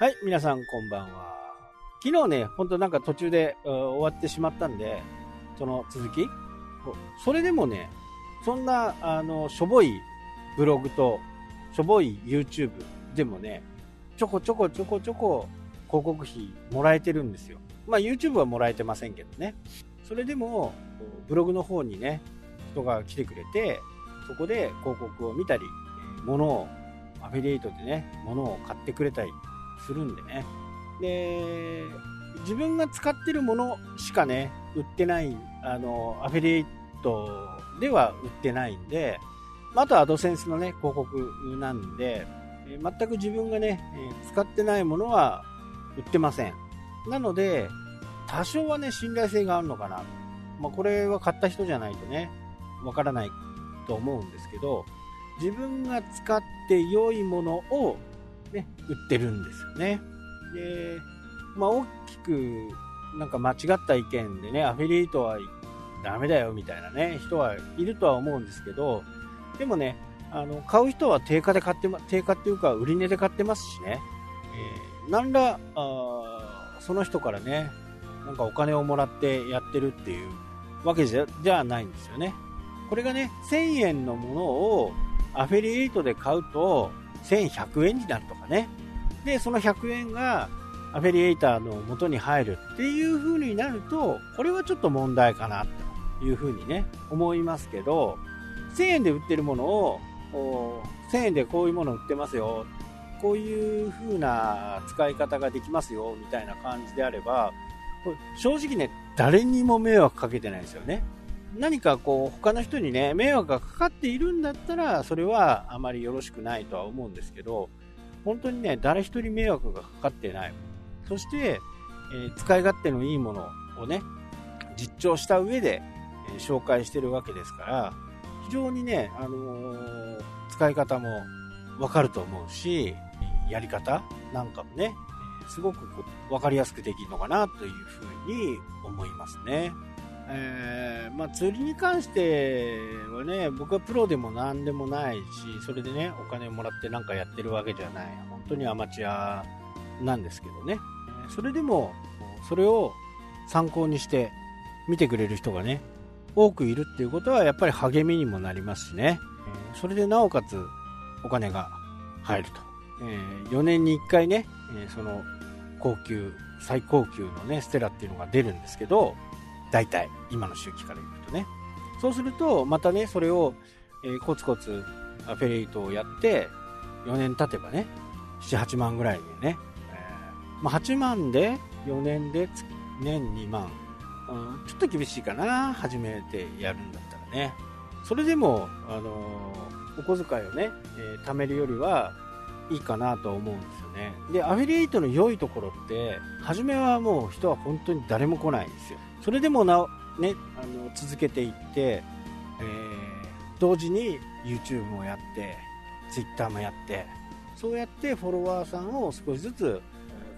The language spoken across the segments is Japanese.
はい、皆さんこんばんは。昨日ね、ほんとなんか途中で終わってしまったんで、その続きそれでもね、そんな、あの、しょぼいブログと、しょぼい YouTube でもね、ちょこちょこちょこちょこ広告費もらえてるんですよ。まあ YouTube はもらえてませんけどね。それでも、ブログの方にね、人が来てくれて、そこで広告を見たり、物を、アフィリエイトでね、物を買ってくれたりするんでね。で、自分が使ってるものしかね、売ってない、あの、アフィリエイトでは売ってないんで、あとはアドセンスのね、広告なんで、全く自分がね、使ってないものは売ってません。なので、多少はね、信頼性があるのかな。まあ、これは買った人じゃないとね、わからないと思うんですけど、自分が使って良いものを、ね、売ってるんですよね。で、まあ、大きく、なんか間違った意見でね、アフィリエイトはダメだよみたいなね、人はいるとは思うんですけど、でもね、あの、買う人は定価で買ってま、定価っていうか、売り値で買ってますしね、えー、何ら、あその人からね、なんかお金をもらってやってるっていうわけじゃじゃないんですよね。これがね、1000円のものをアフィリエイトで買うと1100円になるとかね。で、その100円がアフィリエイターの元に入るっていう風になると、これはちょっと問題かなという風にね、思いますけど、1000円で売ってるものを、1000円でこういうもの売ってますよ。こういう風な使い方ができますよ、みたいな感じであれば、正直ね、誰にも迷惑かけてないですよね。何かこう、他の人にね、迷惑がかかっているんだったら、それはあまりよろしくないとは思うんですけど、本当にね、誰一人迷惑がかかってない。そして、えー、使い勝手のいいものをね、実調した上で、えー、紹介してるわけですから、非常にね、あのー、使い方もわかると思うし、やり方なんかもね、すごくこう分かりやすくできるのかなというふうに思いますね。えー、まあ、釣りに関してはね、僕はプロでも何でもないし、それでね、お金をもらってなんかやってるわけじゃない。本当にアマチュアなんですけどね。それでも、それを参考にして見てくれる人がね、多くいるっていうことはやっぱり励みにもなりますしね。それでなおかつお金が入ると。え4年に1回ね、えその高級、最高級のね、ステラっていうのが出るんですけど、大体、今の周期から言うとね。そうすると、またね、それを、えー、コツコツアフェリエイトをやって、4年経てばね、7、8万ぐらいでね、えー、まあ、8万で、4年で年2万、うん、ちょっと厳しいかな、初めてやるんだったらね。それでも、あのー、お小遣いをね、えー、貯めるよりは、いいかなと思うんですよね。で、アフィリエイトの良いところって、初めはもう人は本当に誰も来ないんですよ。それでもなお、ね、あの続けていって、えー、同時に YouTube もやって、Twitter もやって、そうやってフォロワーさんを少しずつ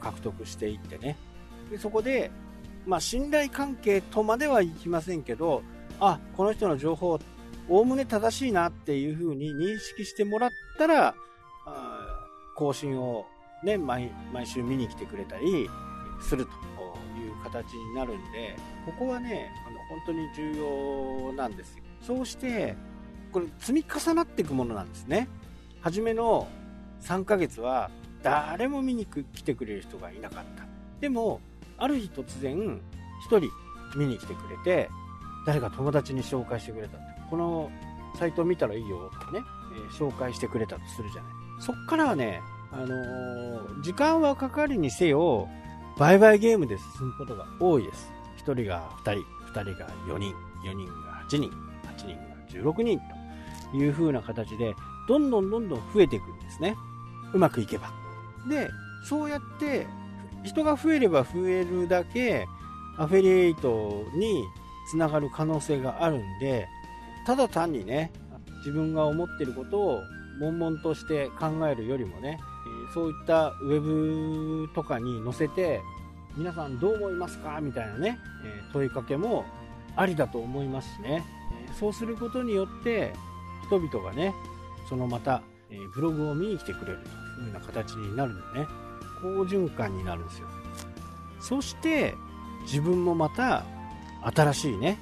獲得していってね。でそこで、まあ、信頼関係とまではいきませんけど、あ、この人の情報、おおむね正しいなっていうふうに認識してもらったら、更新をね、毎毎週見に来てくれたりするという形になるんで、ここはね、あの本当に重要なんですよ。そうして、これ積み重なっていくものなんですね。初めの3ヶ月は誰も見に来てくれる人がいなかった。でも、ある日突然、1人見に来てくれて、誰か友達に紹介してくれた。このサイト見たらいいよとかね、え、紹介してくれたとするじゃない。そっからはね、あのー、時間はかかるにせよ、売買ゲームで進むことが多いです。1人が2人、2人が4人、4人が8人、8人が16人という風な形で、どんどんどんどん増えていくんですね。うまくいけば。で、そうやって人が増えれば増えるだけアフィリエイトにつながる可能性があるんで、ただ単にね、自分が思ってることを悶々として考えるよりもね、そういったウェブとかに載せて、皆さんどう思いますかみたいなね、問いかけもありだと思いますしね。そうすることによって、人々がね、そのまた、ブログを見に来てくれるというような形になるんでね、好循環になるんですよ。そして、自分もまた、新しいね、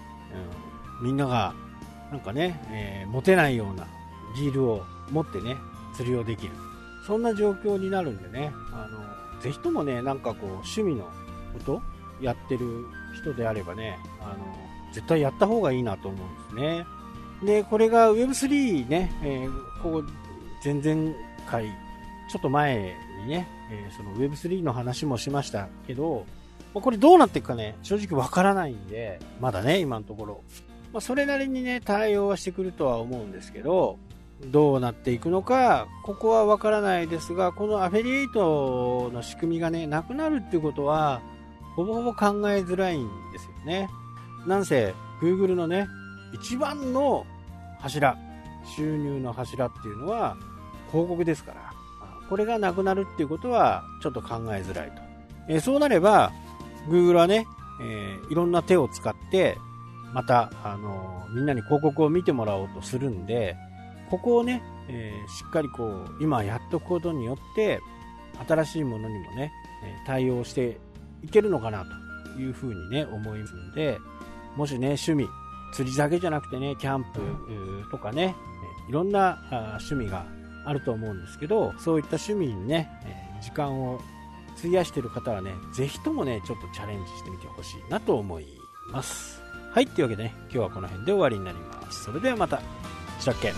うん、みんなが、なんかね、えー、持てないようなリールを持ってね、釣りをできる。そんな状況になるんでね、あの、ぜひともね、なんかこう、趣味のことやってる人であればね、あの、絶対やった方がいいなと思うんですね。で、これが Web3 ね、えー、こう、前々回、ちょっと前にね、えー、その Web3 の話もしましたけど、これどうなっていくかね、正直わからないんで、まだね、今のところ。まあ、それなりにね、対応はしてくるとは思うんですけど、どうなっていくのか、ここはわからないですが、このアフィリエイトの仕組みがね、なくなるっていうことは、ほぼほぼ考えづらいんですよね。なんせ、Google のね、一番の柱、収入の柱っていうのは、広告ですから、これがなくなるっていうことは、ちょっと考えづらいと。えそうなれば、Google はね、えー、いろんな手を使って、また、あの、みんなに広告を見てもらおうとするんで、ここをね、えー、しっかりこう、今やっとくことによって、新しいものにもね、対応していけるのかなというふうにね、思いますんで、もしね、趣味、釣りだけじゃなくてね、キャンプとかね、いろんな趣味があると思うんですけど、そういった趣味にね、時間を費やしている方はね、ぜひともね、ちょっとチャレンジしてみてほしいなと思います。はい、というわけでね、今日はこの辺で終わりになります。それではまた、したっけ